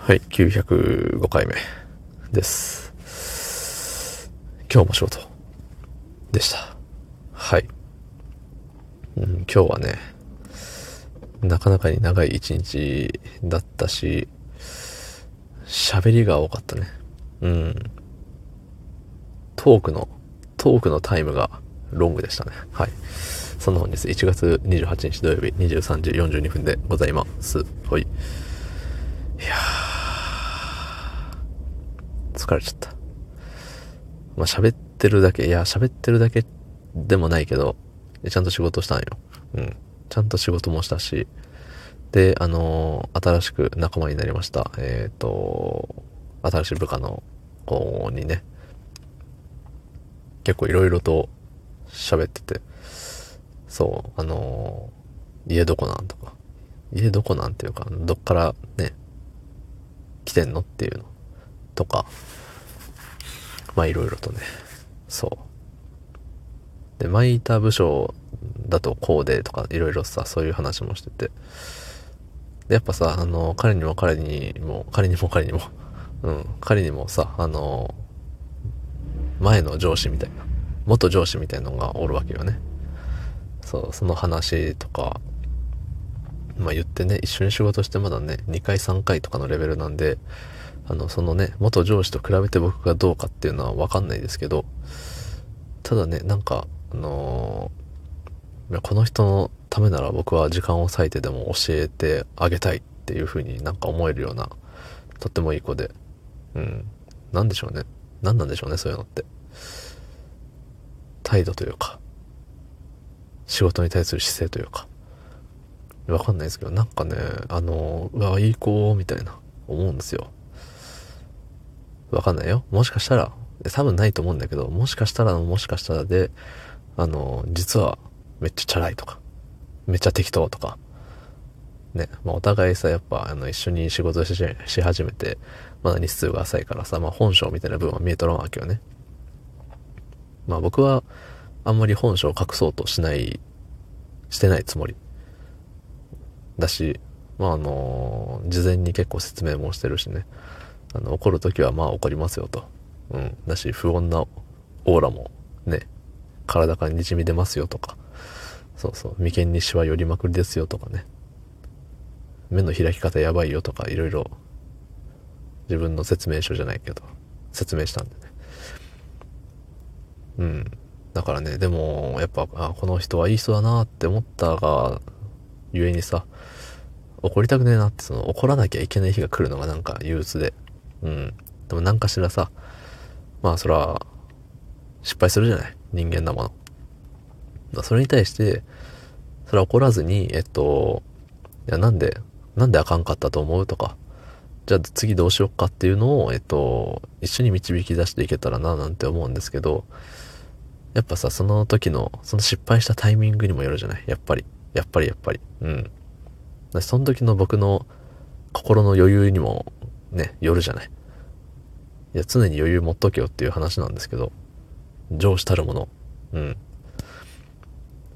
はい、905回目です。今日も仕事でした。はい。うん、今日はね、なかなかに長い一日だったし、喋りが多かったね。うん。トークの、トークのタイムがロングでしたね。はい。そんな本日1月28日土曜日23時42分でございます。はい。いやー、疲れちゃった。まあ喋ってるだけ、いや、喋ってるだけでもないけど、ちゃんと仕事したんよ。うん。ちゃんと仕事もしたし、で、あのー新しく仲間になりました。えっ、と、新しい部下の子にね、結構いろいろと喋ってて、そう、あのー家どこなんとか、家どこなんていうか、どっからね、来てんのっていうのとか、まあいろいろとね、そう。で、前いた部署だとこうでとか、いろいろさ、そういう話もしてて、で、やっぱさ、あの、彼にも彼にも、彼にも彼にも、うん、彼にもさ、あの、前の上司みたいな、元上司みたいなのがおるわけよね。そう、その話とか、まあ言ってね、一緒に仕事してまだね、2回3回とかのレベルなんで、あの、そのね、元上司と比べて僕がどうかっていうのはわかんないですけど、ただね、なんか、あのーこの人のためなら僕は時間を割いてでも教えてあげたいっていう風になんか思えるような、とってもいい子で、うん。なんでしょうね。何なんでしょうね、そういうのって。態度というか、仕事に対する姿勢というか、わかんないですけど、なんかね、あの、うわ、いい子、みたいな、思うんですよ。わかんないよ。もしかしたら、多分ないと思うんだけど、もしかしたら、もしかしたらで、あの、実は、めっちゃチャラいとか、めっちゃ適当とか、ね、まあお互いさ、やっぱ、あの、一緒に仕事しし始めて、まだ日数が浅いからさ、まあ本性みたいな部分は見えとらんわけよね。まあ僕は、あんまり本性を隠そうとしない、してないつもり。だし、まああの、事前に結構説明もしてるしね。あの、怒るときはまあ怒りますよと。うん。だし、不穏なオーラもね、体からにじみ出ますよとか。そうそう。眉間にシワ寄りまくりですよとかね。目の開き方やばいよとか、いろいろ自分の説明書じゃないけど、説明したんでね。うん。だからね、でも、やっぱ、あ、この人はいい人だなって思ったが、ゆえにさ、怒りたくねえなって、その、怒らなきゃいけない日が来るのがなんか憂鬱で。うん。でも何かしらさ、まあそら、失敗するじゃない？人間だもの。まあそれに対して、それは怒らずに、えっと、いや、なんで、なんであかんかったと思うとか、じゃあ次どうしよっかっていうのを、えっと、一緒に導き出していけたらな、なんて思うんですけど、やっぱさ、その時の、その失敗したタイミングにもよるじゃない？やっぱり。やっぱりやっぱり。うん。その時の僕の心の余裕にもね、よるじゃない。いや、常に余裕持っとけよっていう話なんですけど、上司たるもの。うん。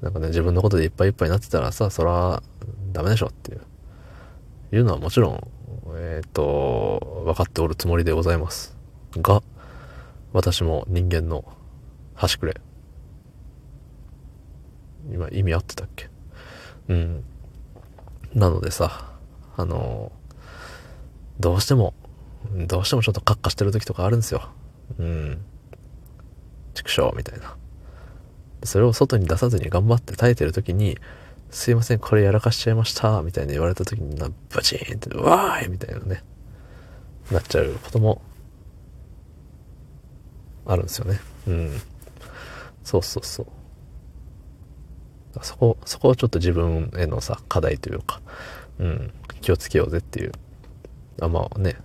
なんかね、自分のことでいっぱいいっぱいになってたらさ、そら、ダメでしょっていう。いうのはもちろん、えっ、と、分かっておるつもりでございます。が、私も人間の端くれ。今意味合ってたっけうん。なのでさ、あのどうしても、どうしてもちょっとカッカしてる時とかあるんですよ。うん。畜生みたいな。それを外に出さずに頑張って耐えてる時に、すいません、これやらかしちゃいました、みたいに言われた時にな、バチーンって、うわーいみたいなね、なっちゃうことも、あるんですよね。うん。そうそうそう。そこ、そこをちょっと自分へのさ、課題というか、うん、気をつけようぜっていう。あまあね、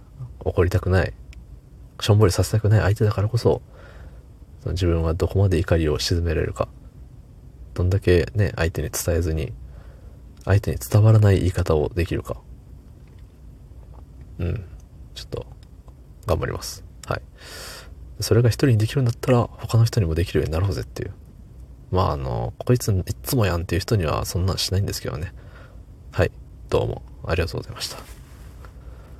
怒りたくない、しょんぼりさせたくない相手だからこそ、その自分はどこまで怒りを鎮められるか。どんだけね、相手に伝えずに、相手に伝わらない言い方をできるか。うん。ちょっと、頑張ります。はい。それが一人にできるんだったら、他の人にもできるようになろうぜっていう。まあ、あの、こいついつもやんっていう人にはそんなんしないんですけどね。はい。どうもありがとうございました。